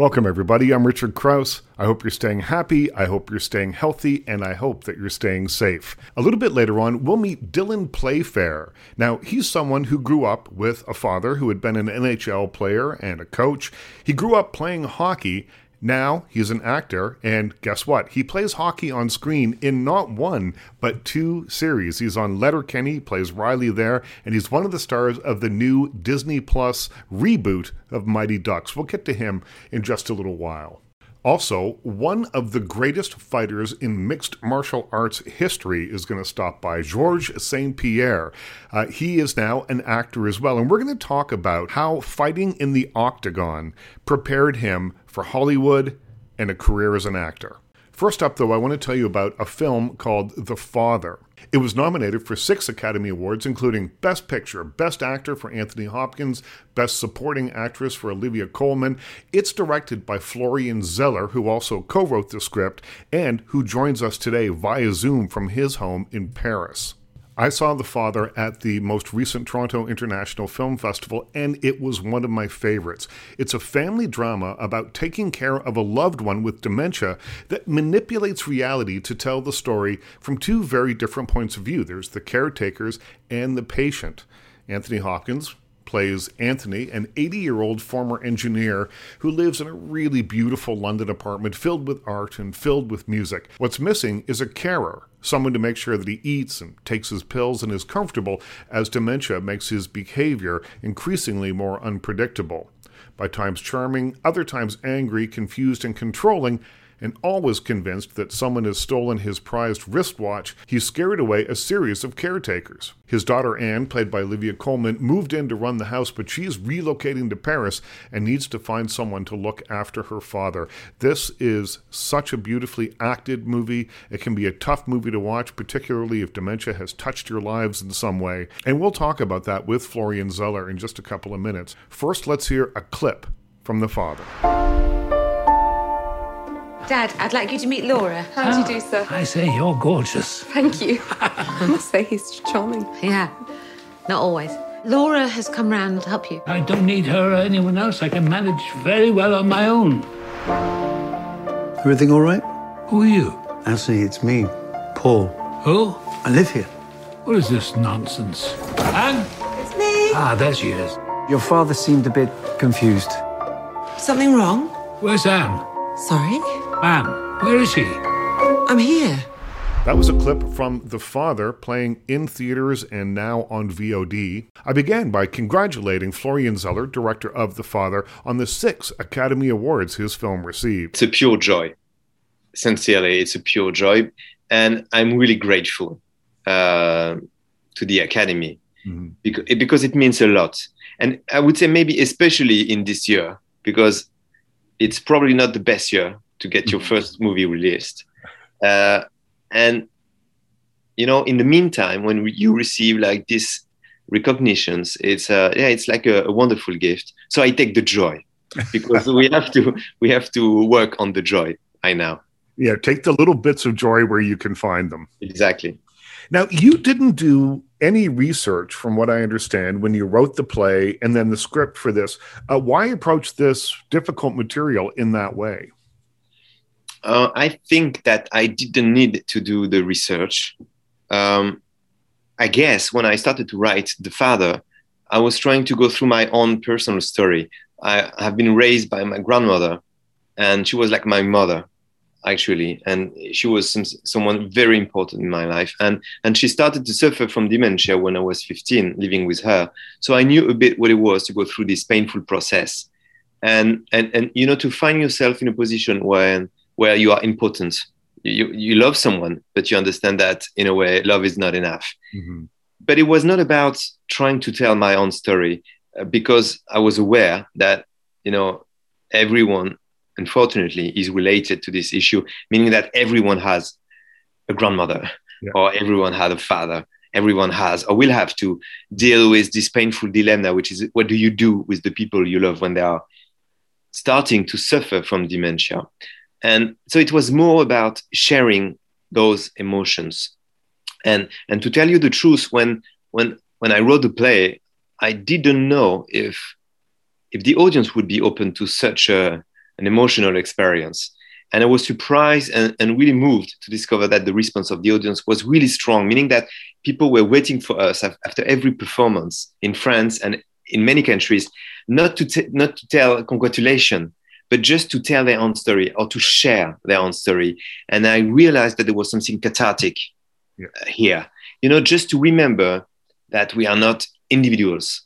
Welcome, everybody. I'm Richard Crouse. I hope you're staying happy, I hope you're staying healthy, and I hope that you're staying safe. A little bit later on, we'll meet Dylan Playfair. Now, he's someone who grew up with a father who had been an NHL player and a coach. He grew up playing hockey now he's an actor, and guess what? He plays hockey on screen in not one, but two series. He's on Letterkenny, plays Riley there, and he's one of the stars of the new Disney Plus reboot of Mighty Ducks. We'll get to him in just a little while. Also, one of the greatest fighters in mixed martial arts history is going to stop by, Georges St. Pierre. Uh, he is now an actor as well, and we're going to talk about how fighting in the octagon prepared him for Hollywood and a career as an actor. First up, though, I want to tell you about a film called The Father. It was nominated for six Academy Awards, including Best Picture, Best Actor for Anthony Hopkins, Best Supporting Actress for Olivia Colman. It's directed by Florian Zeller, who also co wrote the script and who joins us today via Zoom from his home in Paris. I saw The Father at the most recent Toronto International Film Festival, and it was one of my favorites. It's a family drama about taking care of a loved one with dementia that manipulates reality to tell the story from two very different points of view there's the caretakers and the patient. Anthony Hopkins, plays Anthony, an 80 year old former engineer who lives in a really beautiful London apartment filled with art and filled with music. What's missing is a carer, someone to make sure that he eats and takes his pills and is comfortable as dementia makes his behavior increasingly more unpredictable. By times charming, other times angry, confused, and controlling, and always convinced that someone has stolen his prized wristwatch, he scared away a series of caretakers. His daughter Anne, played by Olivia Colman, moved in to run the house, but she's relocating to Paris and needs to find someone to look after her father. This is such a beautifully acted movie. It can be a tough movie to watch, particularly if dementia has touched your lives in some way. And we'll talk about that with Florian Zeller in just a couple of minutes. First, let's hear a clip from the father. Dad, I'd like you to meet Laura. How do you do, sir? I say, you're gorgeous. Thank you. I must say, he's charming. Yeah, not always. Laura has come round to help you. I don't need her or anyone else. I can manage very well on my own. Everything all right? Who are you? Anthony, it's me, Paul. Who? I live here. What is this nonsense? Anne? It's me. Ah, there she is. Your father seemed a bit confused. Something wrong? Where's Anne? Sorry? Anne, where is he? I'm here. That was a clip from The Father playing in theaters and now on VOD. I began by congratulating Florian Zeller, director of The Father, on the six Academy Awards his film received. It's a pure joy. Sincerely, it's a pure joy. And I'm really grateful uh, to the Academy mm-hmm. because, because it means a lot. And I would say maybe especially in this year, because it's probably not the best year to get your mm-hmm. first movie released. Uh, and you know, in the meantime, when you receive like this recognitions, it's uh, yeah, it's like a, a wonderful gift. So I take the joy because we have to we have to work on the joy. I know. Yeah, take the little bits of joy where you can find them. Exactly. Now, you didn't do any research, from what I understand, when you wrote the play and then the script for this. Uh, why approach this difficult material in that way? Uh, I think that I didn't need to do the research. Um, I guess when I started to write The Father, I was trying to go through my own personal story. I have been raised by my grandmother, and she was like my mother, actually, and she was some, someone very important in my life. And and she started to suffer from dementia when I was 15, living with her. So I knew a bit what it was to go through this painful process, and and and you know to find yourself in a position where where you are impotent. You, you love someone, but you understand that in a way, love is not enough. Mm-hmm. But it was not about trying to tell my own story uh, because I was aware that, you know, everyone, unfortunately, is related to this issue, meaning that everyone has a grandmother yeah. or everyone had a father everyone has or will have to deal with this painful dilemma which is what do you do with the people you love when they are starting to suffer from dementia and so it was more about sharing those emotions and and to tell you the truth when when when i wrote the play i didn't know if if the audience would be open to such a an emotional experience. And I was surprised and, and really moved to discover that the response of the audience was really strong, meaning that people were waiting for us after every performance in France and in many countries, not to, t- not to tell congratulations, but just to tell their own story or to share their own story. And I realized that there was something cathartic Yeah. uh, here, you know, just to remember that we are not individuals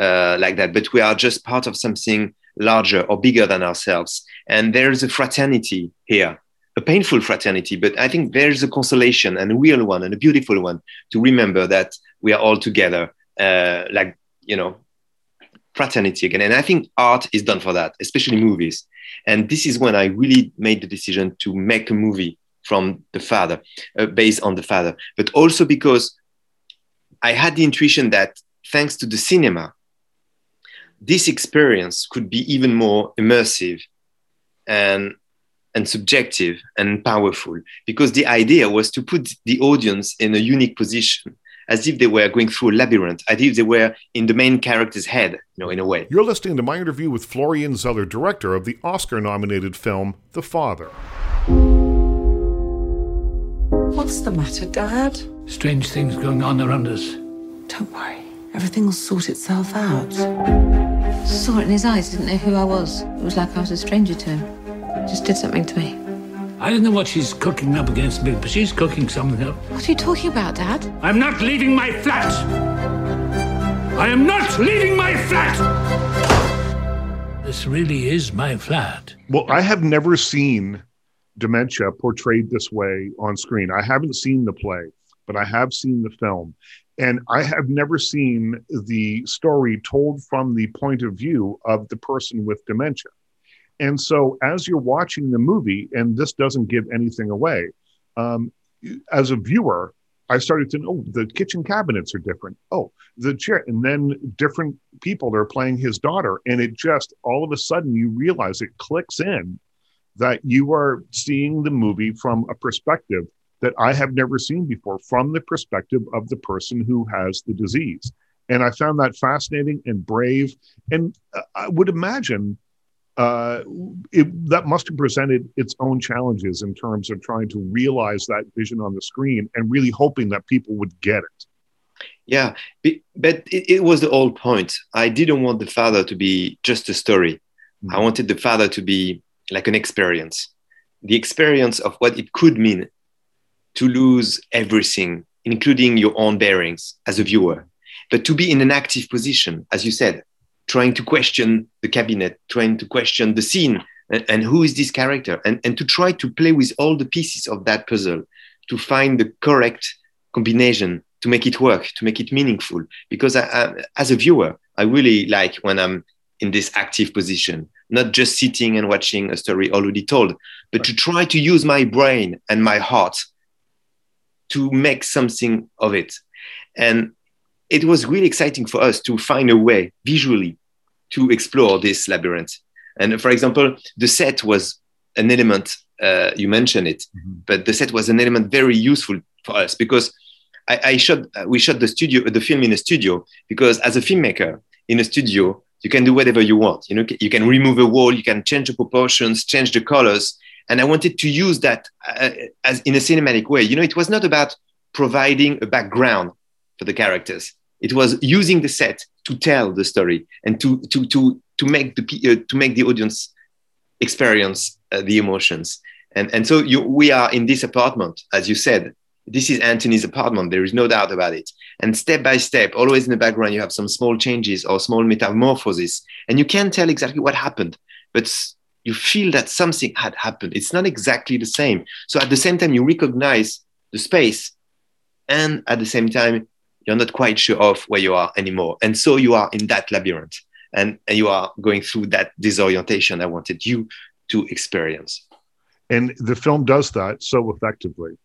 uh, like that, but we are just part of something larger or bigger than ourselves. And there's a fraternity here, a painful fraternity, but I think there's a consolation and a real one and a beautiful one to remember that we are all together, uh, like, you know, fraternity again. And I think art is done for that, especially movies. And this is when I really made the decision to make a movie from the father, uh, based on the father, but also because I had the intuition that thanks to the cinema, this experience could be even more immersive and and subjective and powerful because the idea was to put the audience in a unique position as if they were going through a labyrinth as if they were in the main character's head you know in a way You're listening to my interview with Florian Zeller, director of the Oscar nominated film The Father. What's the matter, Dad? Strange things going on around us. Don't worry. Everything will sort itself out. Saw it in his eyes, didn't know who I was. It was like I was a stranger to him. Just did something to me. I don't know what she's cooking up against me, but she's cooking something up. What are you talking about, Dad? I'm not leaving my flat! I am not leaving my flat! This really is my flat. Well, I have never seen dementia portrayed this way on screen. I haven't seen the play, but I have seen the film. And I have never seen the story told from the point of view of the person with dementia. And so, as you're watching the movie, and this doesn't give anything away, um, as a viewer, I started to know the kitchen cabinets are different. Oh, the chair, and then different people are playing his daughter, and it just all of a sudden you realize it clicks in that you are seeing the movie from a perspective that I have never seen before, from the perspective of the person who has the disease. And I found that fascinating and brave. And uh, I would imagine uh, it, that must have presented its own challenges in terms of trying to realize that vision on the screen and really hoping that people would get it. Yeah, but it, it was the whole point. I didn't want the father to be just a story. I wanted the father to be like an experience, the experience of what it could mean to lose everything, including your own bearings as a viewer, but to be in an active position, as you said, trying to question the cabinet, trying to question the scene, and, and who is this character, and, and to try to play with all the pieces of that puzzle to find the correct combination to make it work, to make it meaningful. Because I, I, as a viewer, I really like when I'm in this active position, not just sitting and watching a story already told, but to try to use my brain and my heart to make something of it. And it was really exciting for us to find a way visually to explore this labyrinth. And for example, the set was an element, uh, you mentioned it, but the set was an element very useful for us because I, I shot, we shot the studio, the film in a studio because as a filmmaker in a studio, you can do whatever you want. You know, you can remove a wall, you can change the proportions, change the colors. And I wanted to use that uh, as in a cinematic way. You know, it was not about providing a background for the characters. It was using the set to tell the story and to to to to make the uh, to make the audience experience uh, the emotions. And and so you, we are in this apartment, as you said. This is Anthony's apartment. There is no doubt about it. And step by step, always in the background, you have some small changes or small metamorphoses, and you can't tell exactly what happened, but you feel that something had happened. It's not exactly the same. So at the same time, you recognize the space, and at the same time, you're not quite sure of where you are anymore. And so you are in that labyrinth and, and you are going through that disorientation I wanted you to experience. And the film does that so effectively.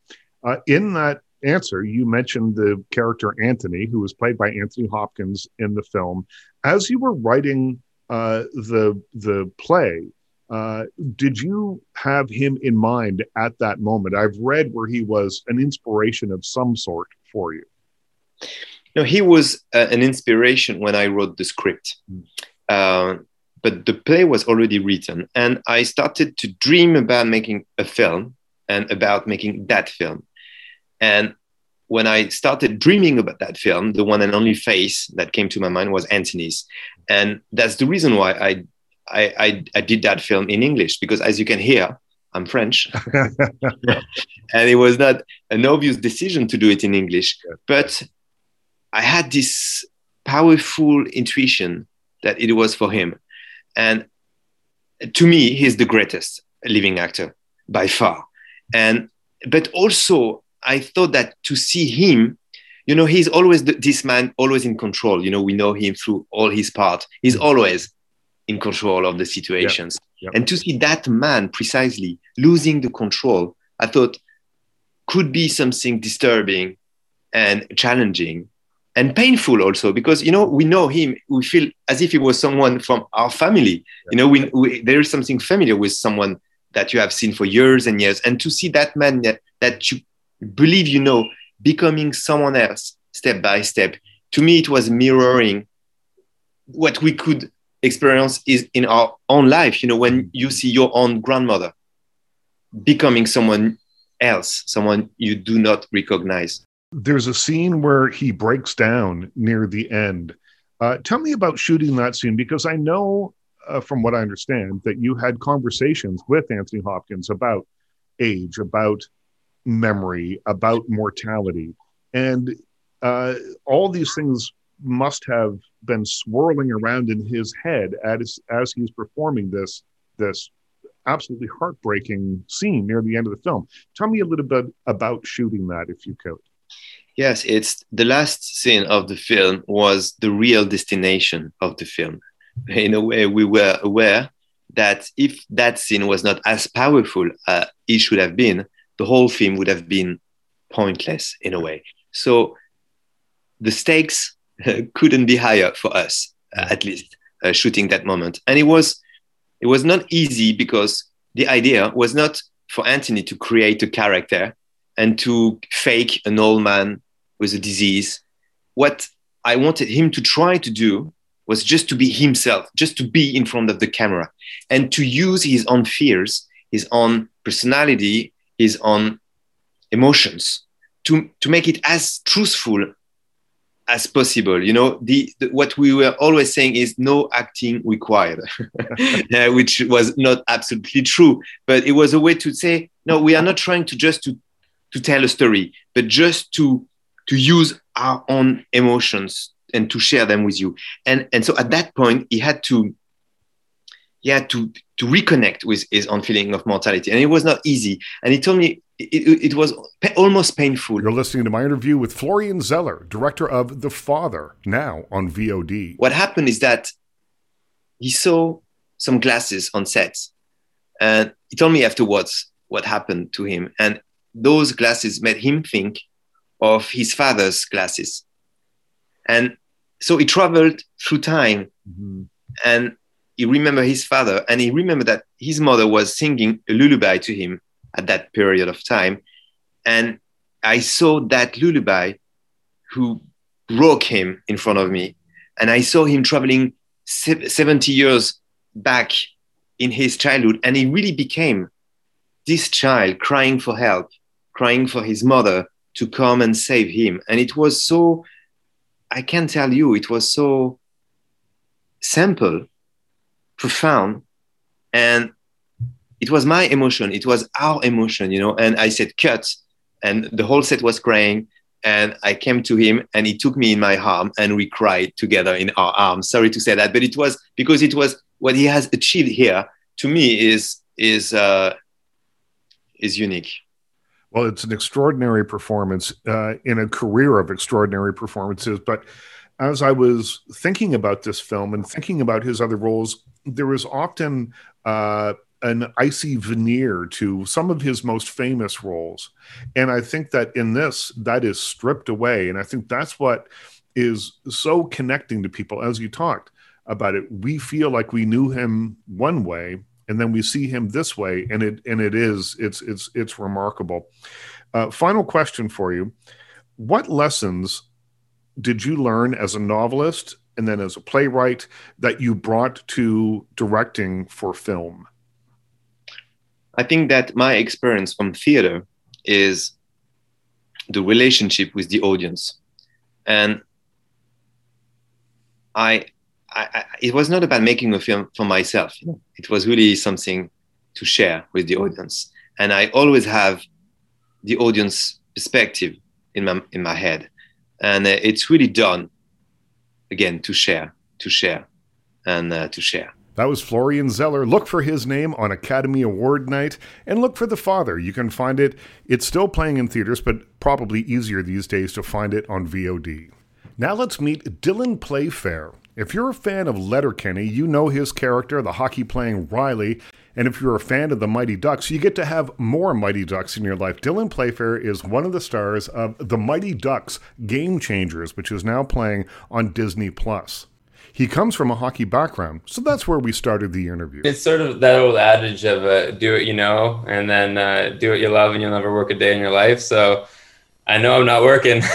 Uh, in that answer, you mentioned the character Anthony, who was played by Anthony Hopkins in the film. As you were writing uh, the the play, uh, did you have him in mind at that moment? I've read where he was an inspiration of some sort for you. No, he was uh, an inspiration when I wrote the script. Uh, but the play was already written. And I started to dream about making a film and about making that film. And when I started dreaming about that film, the one and only face that came to my mind was Anthony's. And that's the reason why I, I, I, I did that film in English, because as you can hear, I'm French. and it was not an obvious decision to do it in English. But I had this powerful intuition that it was for him. And to me, he's the greatest living actor by far. And but also, I thought that to see him, you know, he's always the, this man, always in control. You know, we know him through all his part. He's mm-hmm. always in control of the situations. Yep. And to see that man precisely losing the control, I thought could be something disturbing and challenging and painful also because you know we know him we feel as if he was someone from our family. You know we, we, there is something familiar with someone that you have seen for years and years. And to see that man that, that you believe you know becoming someone else step by step to me it was mirroring what we could experience is in our own life you know when you see your own grandmother becoming someone else someone you do not recognize there's a scene where he breaks down near the end. Uh, tell me about shooting that scene because I know, uh, from what I understand, that you had conversations with Anthony Hopkins about age, about memory, about mortality, and uh, all these things must have been swirling around in his head as as he's performing this this absolutely heartbreaking scene near the end of the film. Tell me a little bit about shooting that, if you could. Yes, it's the last scene of the film was the real destination of the film. In a way, we were aware that if that scene was not as powerful as it should have been, the whole film would have been pointless in a way. So the stakes couldn't be higher for us, uh, at least uh, shooting that moment. And it was it was not easy because the idea was not for Anthony to create a character and to fake an old man with a disease. What I wanted him to try to do was just to be himself, just to be in front of the camera and to use his own fears, his own personality, his own emotions to, to make it as truthful as possible. You know, the, the, what we were always saying is no acting required, uh, which was not absolutely true, but it was a way to say, no, we are not trying to just to to tell a story, but just to to use our own emotions and to share them with you. And and so at that point, he had to he had to to reconnect with his own feeling of mortality, and it was not easy. And he told me it, it was almost painful. You're listening to my interview with Florian Zeller, director of The Father, now on VOD. What happened is that he saw some glasses on set, and he told me afterwards what happened to him. And those glasses made him think of his father's glasses. And so he traveled through time mm-hmm. and he remembered his father and he remembered that his mother was singing a lullaby to him at that period of time. And I saw that lullaby who broke him in front of me. And I saw him traveling 70 years back in his childhood. And he really became this child crying for help crying for his mother to come and save him. And it was so, I can tell you, it was so simple, profound, and it was my emotion. It was our emotion, you know. And I said, cut. And the whole set was crying. And I came to him and he took me in my arm and we cried together in our arms. Sorry to say that, but it was because it was what he has achieved here to me is is uh, is unique. Well, it's an extraordinary performance uh, in a career of extraordinary performances. But as I was thinking about this film and thinking about his other roles, there was often uh, an icy veneer to some of his most famous roles. And I think that in this, that is stripped away. And I think that's what is so connecting to people. As you talked about it, we feel like we knew him one way, and then we see him this way and it and it is it's it's it's remarkable uh, final question for you what lessons did you learn as a novelist and then as a playwright that you brought to directing for film? I think that my experience from theater is the relationship with the audience. And I, I, I, it was not about making a film for myself. You know? It was really something to share with the audience. And I always have the audience perspective in my in my head, and uh, it's really done again to share, to share, and uh, to share. That was Florian Zeller. Look for his name on Academy Award night and look for The Father. You can find it. It's still playing in theaters, but probably easier these days to find it on VOD. Now let's meet Dylan Playfair. If you're a fan of Letterkenny, you know his character, the hockey playing Riley. And if you're a fan of the Mighty Ducks, you get to have more Mighty Ducks in your life. Dylan Playfair is one of the stars of The Mighty Ducks Game Changers, which is now playing on Disney Plus. He comes from a hockey background, so that's where we started the interview. It's sort of that old adage of uh, do what you know and then uh, do what you love, and you'll never work a day in your life. So I know I'm not working.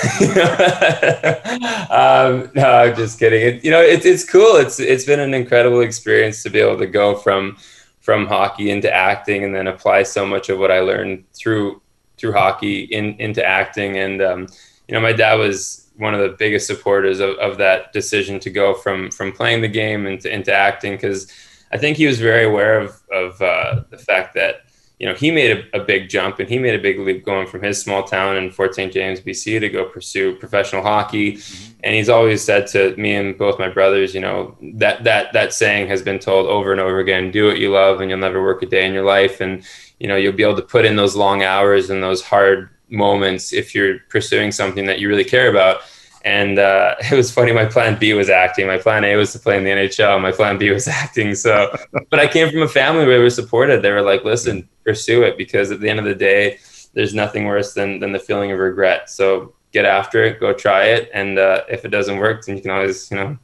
um, no, I'm just kidding. It, you know, it's it's cool. It's it's been an incredible experience to be able to go from from hockey into acting and then apply so much of what I learned through through hockey in into acting. And um, you know, my dad was one of the biggest supporters of, of that decision to go from from playing the game into into acting because I think he was very aware of of uh, the fact that you know, he made a, a, big jump and he made a big leap going from his small town in Fort St. James, BC to go pursue professional hockey. Mm-hmm. And he's always said to me and both my brothers, you know, that, that, that saying has been told over and over again, do what you love and you'll never work a day in your life. And, you know, you'll be able to put in those long hours and those hard moments if you're pursuing something that you really care about. And uh, it was funny. My plan B was acting. My plan A was to play in the NHL. My plan B was acting. So, but I came from a family where we were supported. They were like, "Listen, pursue it," because at the end of the day, there's nothing worse than than the feeling of regret. So get after it, go try it, and uh, if it doesn't work, then you can always, you know,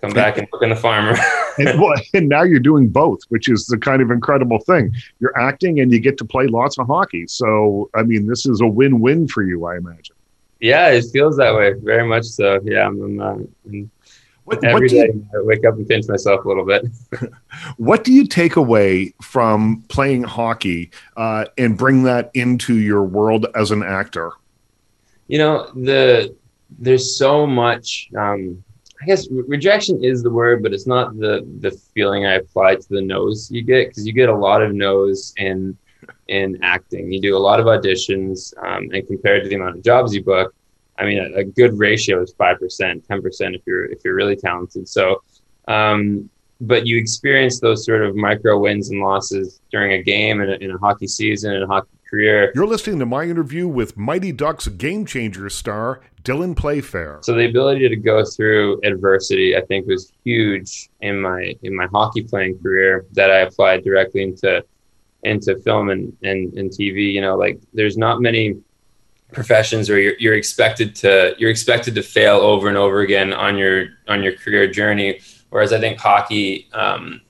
come back and work in the farm. and, well, and now you're doing both, which is the kind of incredible thing. You're acting and you get to play lots of hockey. So, I mean, this is a win-win for you, I imagine. Yeah, it feels that way very much so. Yeah, I'm, I'm, uh, I'm what, every what day you, I wake up and pinch myself a little bit. what do you take away from playing hockey uh, and bring that into your world as an actor? You know, the there's so much. Um, I guess rejection is the word, but it's not the the feeling I apply to the nose you get because you get a lot of nose and in acting. You do a lot of auditions, um, and compared to the amount of jobs you book, I mean, a, a good ratio is five percent, ten percent if you're if you're really talented. So, um, but you experience those sort of micro wins and losses during a game and in a hockey season and a hockey career. You're listening to my interview with Mighty Ducks Game Changer star Dylan Playfair. So the ability to go through adversity, I think, was huge in my in my hockey playing career that I applied directly into into film and, and, and TV, you know, like there's not many professions where you're, you're expected to you're expected to fail over and over again on your on your career journey. Whereas I think hockey, um,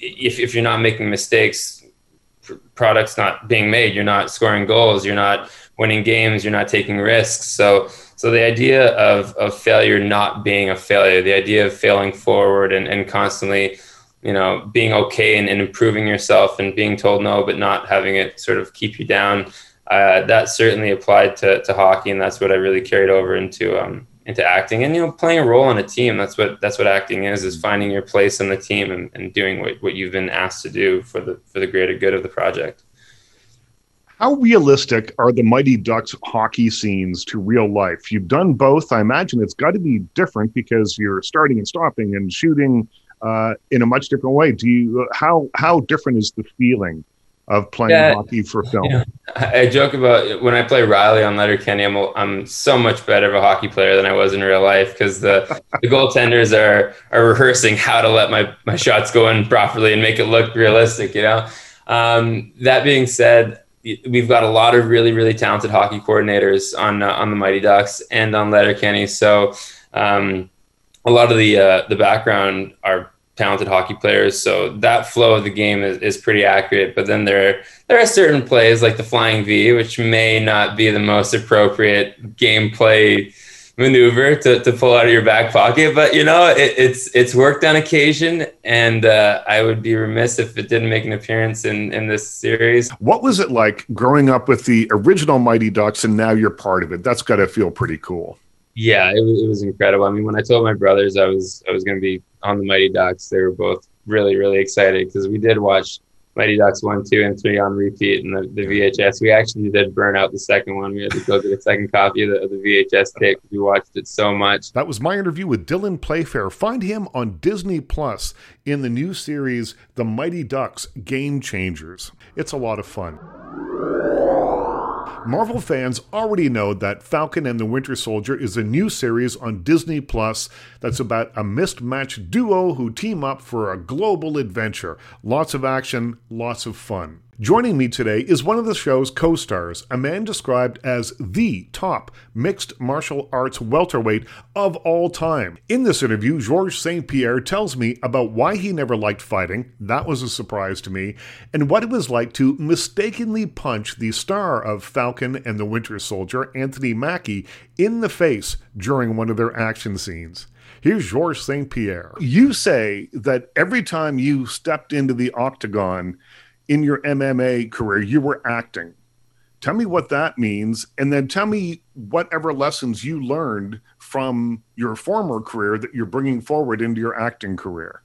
if, if you're not making mistakes, products not being made, you're not scoring goals, you're not winning games, you're not taking risks. So so the idea of, of failure not being a failure, the idea of failing forward and, and constantly you know, being okay and, and, improving yourself and being told no, but not having it sort of keep you down. Uh, that certainly applied to, to hockey, and that's what I really carried over into um, into acting. And you know, playing a role on a team. That's what that's what acting is: is finding your place in the team and, and doing what, what you've been asked to do for the for the greater good of the project. How realistic are the Mighty Ducks hockey scenes to real life? You've done both. I imagine it's got to be different because you're starting and stopping and shooting uh, in a much different way. Do you how how different is the feeling of playing yeah, hockey for film? Know, I joke about when I play Riley on Letterkenny, I'm I'm so much better of a hockey player than I was in real life because the the goaltenders are are rehearsing how to let my my shots go in properly and make it look realistic. You know. Um, that being said, we've got a lot of really really talented hockey coordinators on uh, on the Mighty Ducks and on Letterkenny. So. Um, a lot of the uh, the background are talented hockey players, so that flow of the game is, is pretty accurate. But then there there are certain plays like the flying V, which may not be the most appropriate gameplay maneuver to, to pull out of your back pocket. But you know, it, it's it's worked on occasion, and uh, I would be remiss if it didn't make an appearance in in this series. What was it like growing up with the original Mighty Ducks and now you're part of it? That's got to feel pretty cool. Yeah, it was, it was incredible. I mean, when I told my brothers I was I was going to be on the Mighty Ducks, they were both really really excited because we did watch Mighty Ducks one, two, and three on repeat and the, the VHS. We actually did burn out the second one. We had to go get a second copy of the, of the VHS tape because we watched it so much. That was my interview with Dylan Playfair. Find him on Disney Plus in the new series The Mighty Ducks Game Changers. It's a lot of fun. Marvel fans already know that Falcon and the Winter Soldier is a new series on Disney Plus that's about a mismatched duo who team up for a global adventure. Lots of action, lots of fun. Joining me today is one of the show's co stars, a man described as the top mixed martial arts welterweight of all time. In this interview, Georges St. Pierre tells me about why he never liked fighting, that was a surprise to me, and what it was like to mistakenly punch the star of Falcon and the Winter Soldier, Anthony Mackie, in the face during one of their action scenes. Here's Georges St. Pierre. You say that every time you stepped into the octagon, in your MMA career, you were acting. Tell me what that means, and then tell me whatever lessons you learned from your former career that you're bringing forward into your acting career.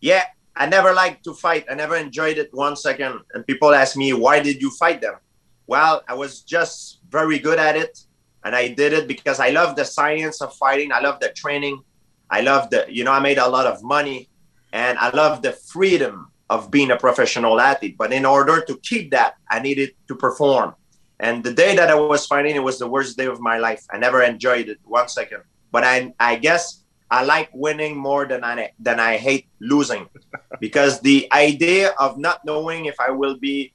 Yeah, I never liked to fight. I never enjoyed it one second. And people ask me, why did you fight them? Well, I was just very good at it. And I did it because I love the science of fighting. I love the training. I love the, you know, I made a lot of money and I love the freedom of being a professional athlete. But in order to keep that, I needed to perform. And the day that I was fighting, it was the worst day of my life. I never enjoyed it one second. But I, I guess I like winning more than I than I hate losing, because the idea of not knowing if I will be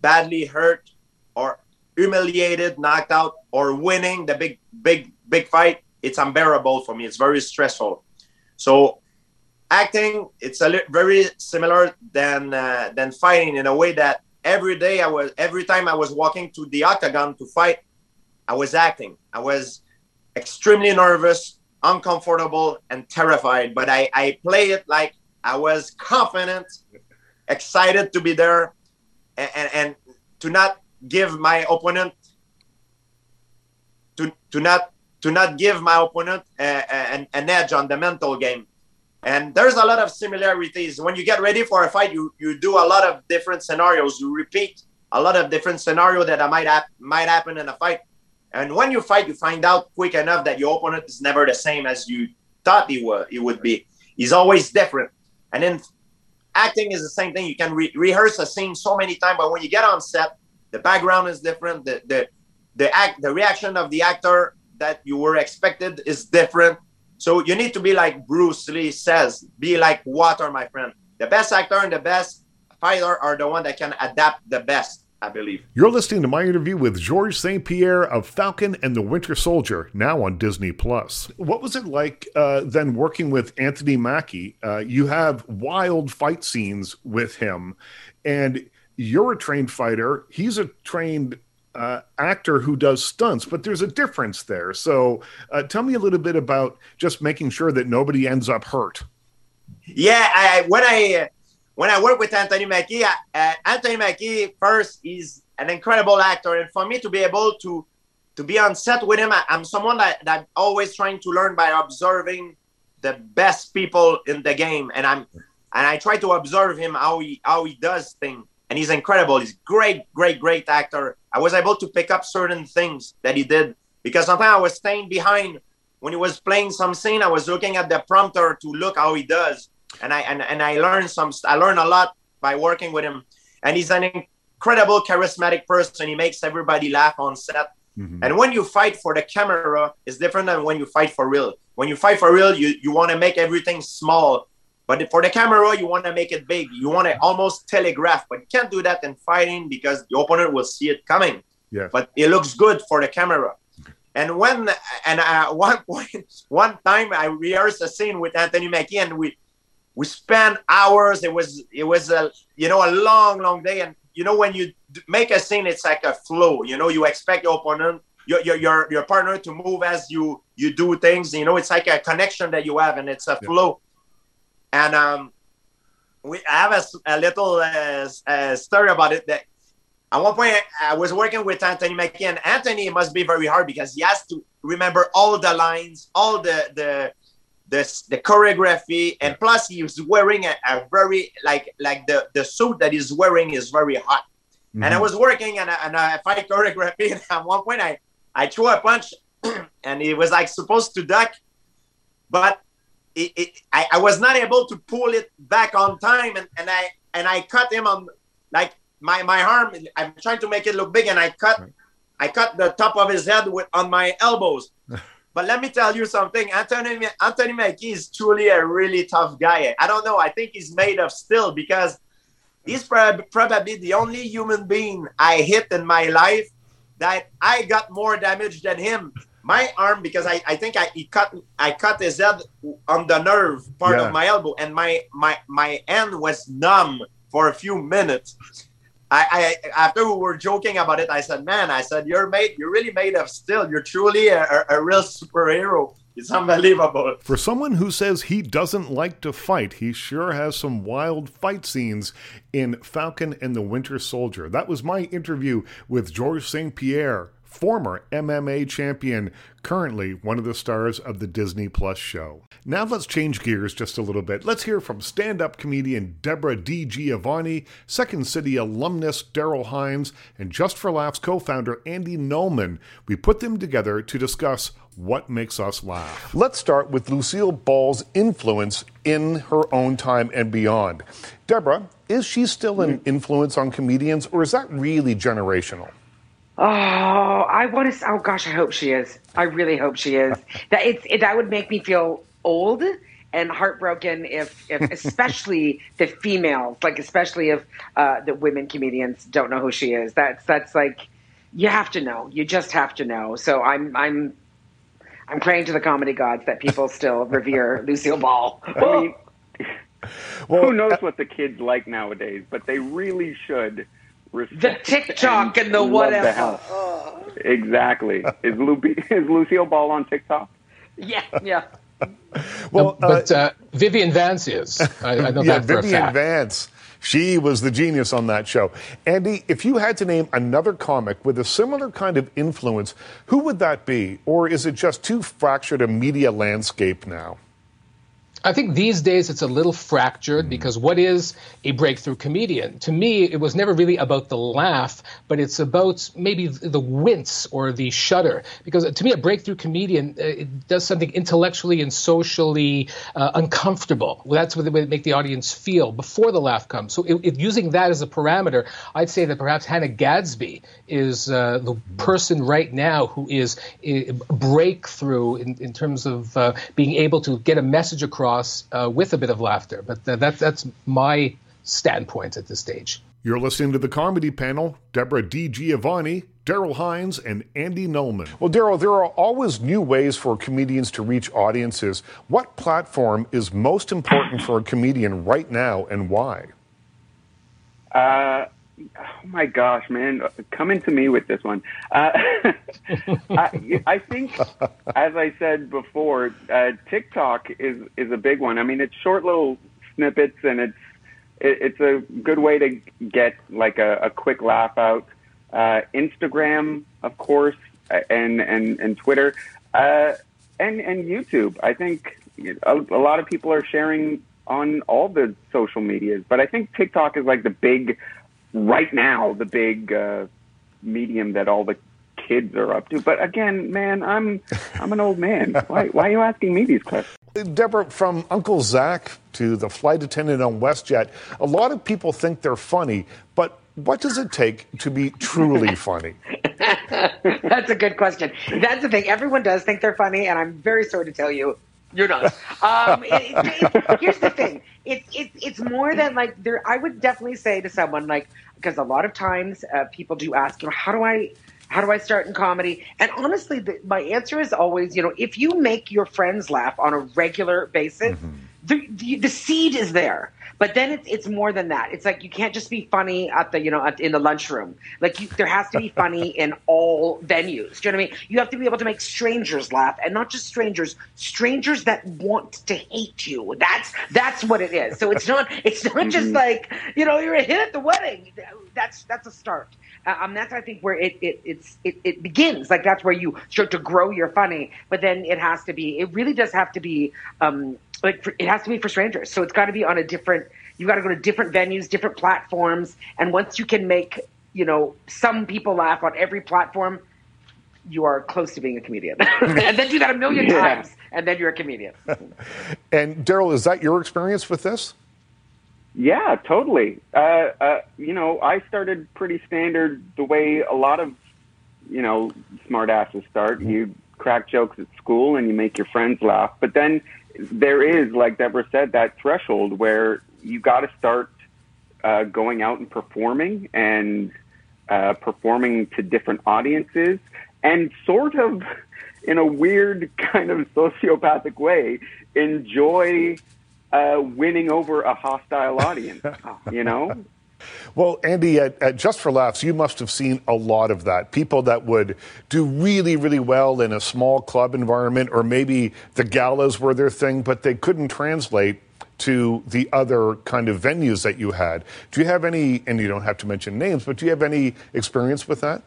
badly hurt or humiliated, knocked out, or winning the big, big, big fight, it's unbearable for me. It's very stressful. So acting it's a li- very similar than uh, than fighting in a way that every day I was every time I was walking to the octagon to fight, I was acting. I was extremely nervous, uncomfortable, and terrified. But I, I play it like I was confident, excited to be there, and, and, and to not give my opponent to, to not to not give my opponent uh, an, an edge on the mental game and there's a lot of similarities. When you get ready for a fight you you do a lot of different scenarios. You repeat a lot of different scenarios that might hap- might happen in a fight. And when you fight you find out quick enough that your opponent is never the same as you thought he would he would be. He's always different. And then acting is the same thing. You can re- rehearse a scene so many times but when you get on set the background is different. The the the act the reaction of the actor that you were expected is different so you need to be like Bruce Lee says, be like water, my friend. The best actor and the best fighter are the one that can adapt the best. I believe. You're listening to my interview with Georges St. Pierre of Falcon and the Winter Soldier, now on Disney Plus. What was it like uh, then working with Anthony Mackie? Uh, you have wild fight scenes with him, and you're a trained fighter. He's a trained uh, actor who does stunts, but there's a difference there. So uh, tell me a little bit about just making sure that nobody ends up hurt. Yeah, I, when I when I work with Anthony Mackie, uh, Anthony Mackie first is an incredible actor, and for me to be able to to be on set with him, I, am someone that that always trying to learn by observing the best people in the game, and I'm and I try to observe him how he how he does things and he's incredible. He's great, great, great actor. I was able to pick up certain things that he did because sometimes I was staying behind when he was playing some scene. I was looking at the prompter to look how he does, and I and, and I learned some. I learned a lot by working with him, and he's an incredible, charismatic person. He makes everybody laugh on set. Mm-hmm. And when you fight for the camera, it's different than when you fight for real. When you fight for real, you, you want to make everything small but for the camera, you want to make it big. You want to almost telegraph, but you can't do that in fighting because the opponent will see it coming. Yeah. But it looks good for the camera. And when and uh, at one point, one time I rehearsed a scene with Anthony Mackie, and we we spent hours. It was it was a you know a long long day. And you know when you make a scene, it's like a flow. You know you expect your opponent your, your your your partner to move as you you do things. You know, it's like a connection that you have, and it's a flow. And um, we I have a little uh, uh, story about it that at one point I was working with Anthony Mackie, and Anthony must be very hard because he has to remember all the lines, all the the the, the choreography, and plus he was wearing a, a very like like the the suit that he's wearing is very hot. And I was working and I, and I fight choreography, and at one point I I threw a punch, and he was like supposed to duck, but it, it, I, I was not able to pull it back on time, and, and I and I cut him on like my my arm. I'm trying to make it look big, and I cut I cut the top of his head with on my elbows. but let me tell you something, Anthony Anthony Mackie is truly a really tough guy. I don't know. I think he's made of steel because he's prob- probably the only human being I hit in my life that I got more damage than him. My arm, because I, I think I he cut I cut his head on the nerve part Yeah. of my elbow, and my my my hand was numb for a few minutes. I, I after we were joking about it, I said, "Man, I said you're made, you're really made of steel. You're truly a, a, a real superhero. It's unbelievable." For someone who says he doesn't like to fight, he sure has some wild fight scenes in Falcon and the Winter Soldier. That was my interview with Georges St. Pierre, former MMA champion, currently one of the stars of the Disney Plus show. Now let's change gears just a little bit. Let's hear from stand up comedian Deborah DiGiovanni, Second City alumnus Darryl Hinds, and Just for Laughs co founder Andy Nulman. We put them together to discuss what makes us laugh. Let's start with Lucille Ball's influence in her own time and beyond. Deborah, is she still an mm. influence on comedians, or is that really generational? Oh, I want to. Oh gosh, I hope she is. I really hope she is. That it's it, that would make me feel old and heartbroken if, if especially the females, like especially if uh, the women comedians don't know who she is. That's that's like you have to know. You just have to know. So I'm I'm I'm praying to the comedy gods that people still revere Lucille Ball. I mean, who knows what the kids like nowadays, but they really should respect The TikTok and the love whatever. hell. Exactly. Is, Lu- is Lucille Ball on TikTok? yeah, yeah. Well, but uh, Vivian Vance is. I, I know yeah, that for Vivian a fact. Vance. She was the genius on that show. Andy, if you had to name another comic with a similar kind of influence, who would that be? Or is it just too fractured a media landscape now? I think these days it's a little fractured because what is a breakthrough comedian? To me, it was never really about the laugh, but it's about maybe the wince or the shudder. Because to me, a breakthrough comedian uh, it does something intellectually and socially uh, uncomfortable. Well, that's what they would make the audience feel before the laugh comes. So, it, it, using that as a parameter, I'd say that perhaps Hannah Gadsby is uh, the person right now who is a breakthrough in, in terms of uh, being able to get a message across uh, with a bit of laughter. But uh, that, that's my standpoint at this stage. You're listening to the comedy panel Deborah D. Giovanni, Darryl Hinds, and Andy Nulman. Well, Darryl, there are always new ways for comedians to reach audiences. What platform is most important for a comedian right now and why? Uh, oh my gosh, man, coming to me with this one. Uh, I, I think, as I said before, uh, TikTok is is a big one. I mean, it's short little snippets, and it's it, it's a good way to get like a, a quick laugh out. Uh, Instagram, of course, and and and Twitter, uh, and and YouTube. I think a, a lot of people are sharing on all the social medias, but I think TikTok is like the big right now the big uh, medium that all the kids are up to. But again, man, I'm I'm an old man. Why why are you asking me these questions? Deborah, from Uncle Zach to the flight attendant on WestJet, a lot of people think they're funny, but what does it take to be truly funny? That's a good question. That's the thing. Everyone does think they're funny, and I'm very sorry to tell you, you're not. Um, it, it, it, here's the thing. It's it, it's more than like there. I would definitely say to someone like because a lot of times uh, people do ask, you know, how do I how do I start in comedy? And honestly, the, my answer is always, you know, if you make your friends laugh on a regular basis, the, the, the seed is there. But then it's it's more than that. It's like you can't just be funny at the you know at, in the lunchroom. Like you, there has to be funny in all venues. Do you know what I mean? You have to be able to make strangers laugh, and not just strangers, strangers that want to hate you. That's that's what it is. So it's not it's not just Mhm. like you know you're a hit at the wedding. That's that's a start. Uh, um, that's I think where it it it's it, it begins. Like that's where you start to grow your funny. But then it has to be. It really does have to be. Um, like for, it has to be for strangers. So it's got to be on a different. You got to go to different venues, different platforms, and once you can make you know some people laugh on every platform, you are close to being a comedian. and then do that a million Yeah. times, and then you're a comedian. And Darryl, is that your experience with this? Yeah, totally. Uh, uh, you know, I started pretty standard the way a lot of, you know, smart asses start. You crack jokes at school and you make your friends laugh. But then there is, like Deborah said, that threshold where you got to start uh, going out and performing and uh, performing to different audiences and sort of in a weird kind of sociopathic way enjoy uh, winning over a hostile audience. you know, Well, Andy, at, at Just for Laughs, you must have seen a lot of that. People that would do really, really well in a small club environment, or maybe the galas were their thing, but they couldn't translate to the other kind of venues that you had. Do you have any, and you don't have to mention names, but do you have any experience with that?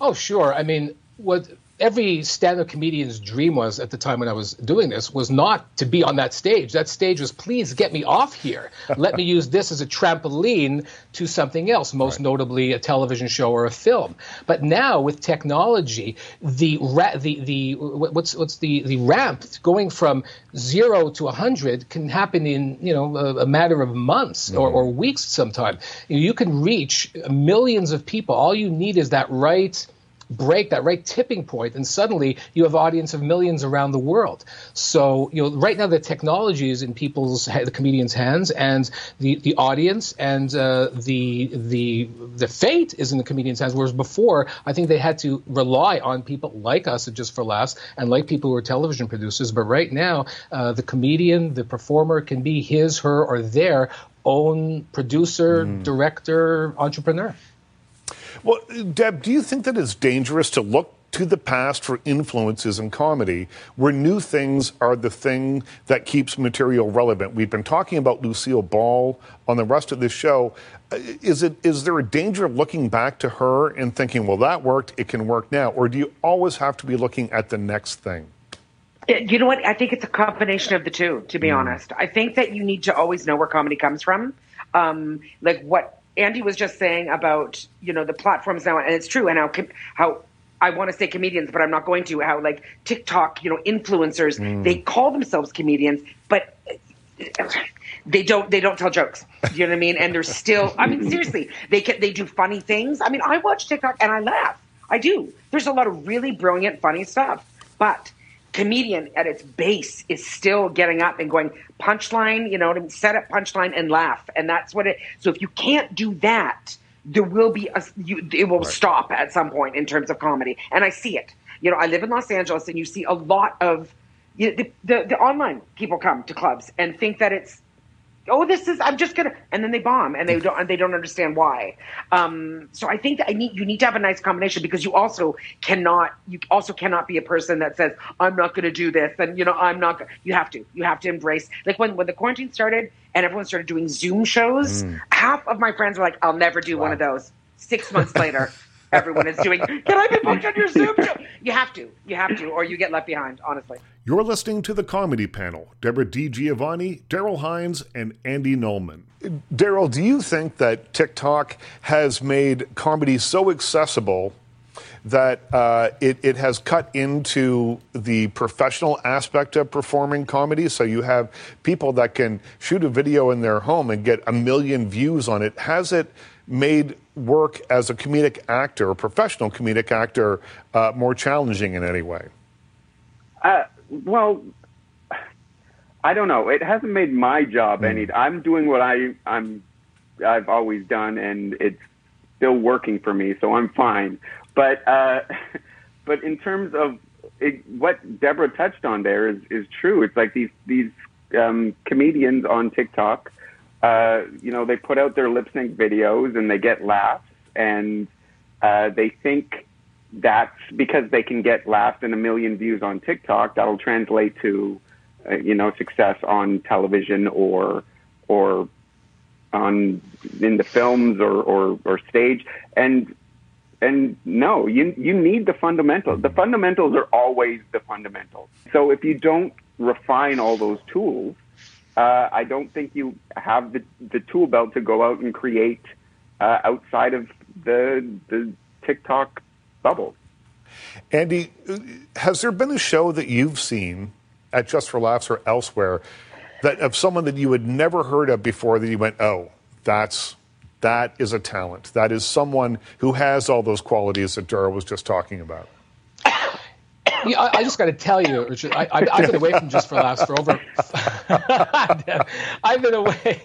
Oh, sure. I mean, what every stand-up comedian's dream was at the time when I was doing this was not to be on that stage. That stage was, please get me off here. Let me use this as a trampoline to something else, most notably a television show or a film. But now with technology, the ra- the the what's what's the the ramp going from zero to a hundred can happen in you know a, a matter of months or, mm-hmm. or weeks. Sometime you can reach millions of people. All you need is that right break that right tipping point and suddenly you have audience of millions around the world. So you know right now the technology is in people's the comedians hands and the the audience and uh, the the the fate is in the comedians hands. Whereas before i think they had to rely on people like us at just for laughs and like people who are television producers. But right now uh, the comedian the performer can be his her or their own producer director entrepreneur Well, Deb, do you think that it's dangerous to look to the past for influences in comedy where new things are the thing that keeps material relevant? We've been talking about Lucille Ball on the rest of this show. Uh, Is it is there a danger of looking back to her and thinking, well, that worked, it can work now? Or do you always have to be looking at the next thing? You know what? I think it's a combination of the two, to be honest. I think that you need to always know where comedy comes from. Um, like what Andy was just saying about, you know, the platforms now, and it's true, and how, how I want to say comedians, but I'm not going to, how like TikTok, you know, influencers, Mm. they call themselves comedians, but they don't they don't tell jokes. You know what I mean? And they're still I mean seriously, they can they do funny things. I mean, I watch TikTok and I laugh. I do. There's a lot of really brilliant funny stuff. But comedian at its base is still getting up and going punchline, you know, to set up punchline and laugh. And that's what it so if you can't do that, there will be a you, it will stop at some point in terms of comedy. And I see it. You know, I live in Los Angeles and you see a lot of you know, the, the, the online people come to clubs and think that it's oh this is i'm just gonna and then they bomb and they don't and they don't understand why. Um, so i think that i need you need to have a nice combination because you also cannot you also cannot be a person that says i'm not gonna do this and you know i'm not go-" you have to you have to embrace like when when the quarantine started and everyone started doing zoom shows Mm. half of my friends were like i'll never do one of those. Six months later everyone is doing can i be booked on your zoom show you have to you have to or you get left behind honestly You're listening to the comedy panel. Deborah D. Giovanni, Darryl Hinds, and Andy Nulman. Darryl, do you think that TikTok has made comedy so accessible that uh, it, it has cut into the professional aspect of performing comedy? So you have people that can shoot a video in their home and get a million views on it. Has it made work as a comedic actor, a professional comedic actor, uh, more challenging in any way? Uh, well, I don't know. It hasn't made my job any. I'm doing what I I'm I've always done, and it's still working for me, so I'm fine. But uh, but in terms of it, what Deborah touched on there is is true. It's like these these um, comedians on TikTok, uh, you know, they put out their lip sync videos and they get laughs, and uh, they think that's because they can get laughs and a million views on TikTok. That'll translate to, uh, you know, success on television or or on in the films or, or, or stage. And and no, you you need the fundamentals. The fundamentals are always the fundamentals. So if you don't refine all those tools, uh, I don't think you have the the tool belt to go out and create uh, outside of the the TikTok bubble. Andy, has there been a show that you've seen at Just for Laughs or elsewhere that of someone that you had never heard of before that you went, oh, that's that is a talent. That is someone who has all those qualities that Dara was just talking about. Yeah, I, I, just got to tell you, Richard, I, have been away from Just for Laughs for over. I've been away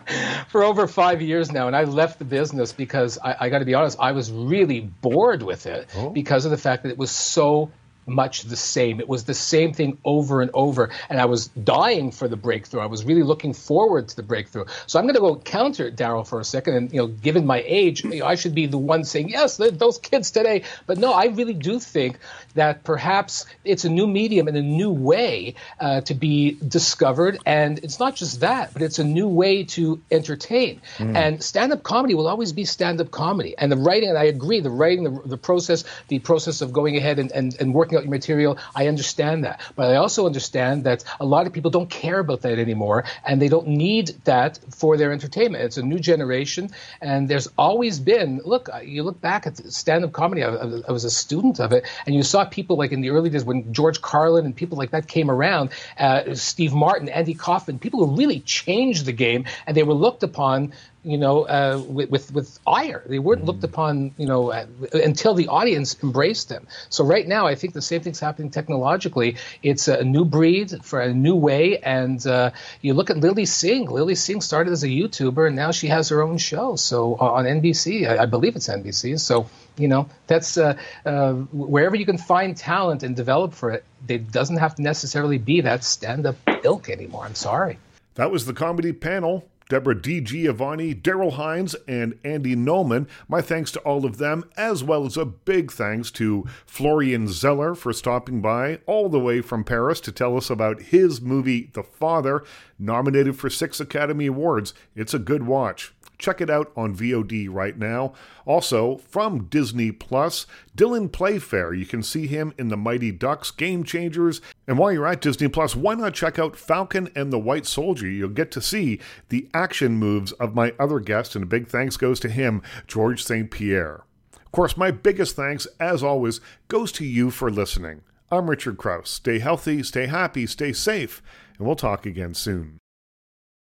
for over five years now, and I left the business because I, I got to be honest, I was really bored with it oh. because of the fact that it was so much the same. It was the same thing over and over. And I was dying for the breakthrough. I was really looking forward to the breakthrough. So I'm going to go counter Darryl for a second. And, you know, given my age, you know, I should be the one saying, yes, those kids today. But no, I really do think that perhaps it's a new medium and a new way uh, to be discovered. And it's not just that, but it's a new way to entertain. Mm. And stand up comedy will always be stand up comedy. And the writing, and I agree, the writing, the, the process, the process of going ahead and, and, and working out your material. I understand that. But I also understand that a lot of people don't care about that anymore and they don't need that for their entertainment. It's a new generation and there's always been, look, you look back at stand up comedy, I, I, was a student of it, and you saw people like in the early days when George Carlin and people like that came around, uh, Steve Martin, Andy Kaufman, people who really changed the game and they were looked upon you know, uh, with, with, with ire. They weren't looked mm. upon, you know, uh, until the audience embraced them. So right now, I think the same thing's happening technologically. It's a new breed for a new way, and uh, you look at Lilly Singh. Lilly Singh started as a YouTuber, and now she has her own show. So uh, on NBC, I, I believe it's NBC. So you know, that's uh, uh, wherever you can find talent and develop for it. It doesn't have to necessarily be that stand-up ilk anymore. I'm sorry. That was the comedy panel. Deborah D. Giovanni, Darryl Hinds, and Andy Nulman. My thanks to all of them, as well as a big thanks to Florian Zeller for stopping by all the way from Paris to tell us about his movie, The Father, nominated for six Academy Awards. It's a good watch. Check it out on VOD right now. Also, from Disney Plus, Dylan Playfair. You can see him in The Mighty Ducks, Game Changers. And while you're at Disney Plus, why not check out Falcon and the Winter Soldier? You'll get to see the action moves of my other guest, and a big thanks goes to him, Georges St. Pierre. Of course, my biggest thanks, as always, goes to you for listening. I'm Richard Krause. Stay healthy, stay happy, stay safe, and we'll talk again soon.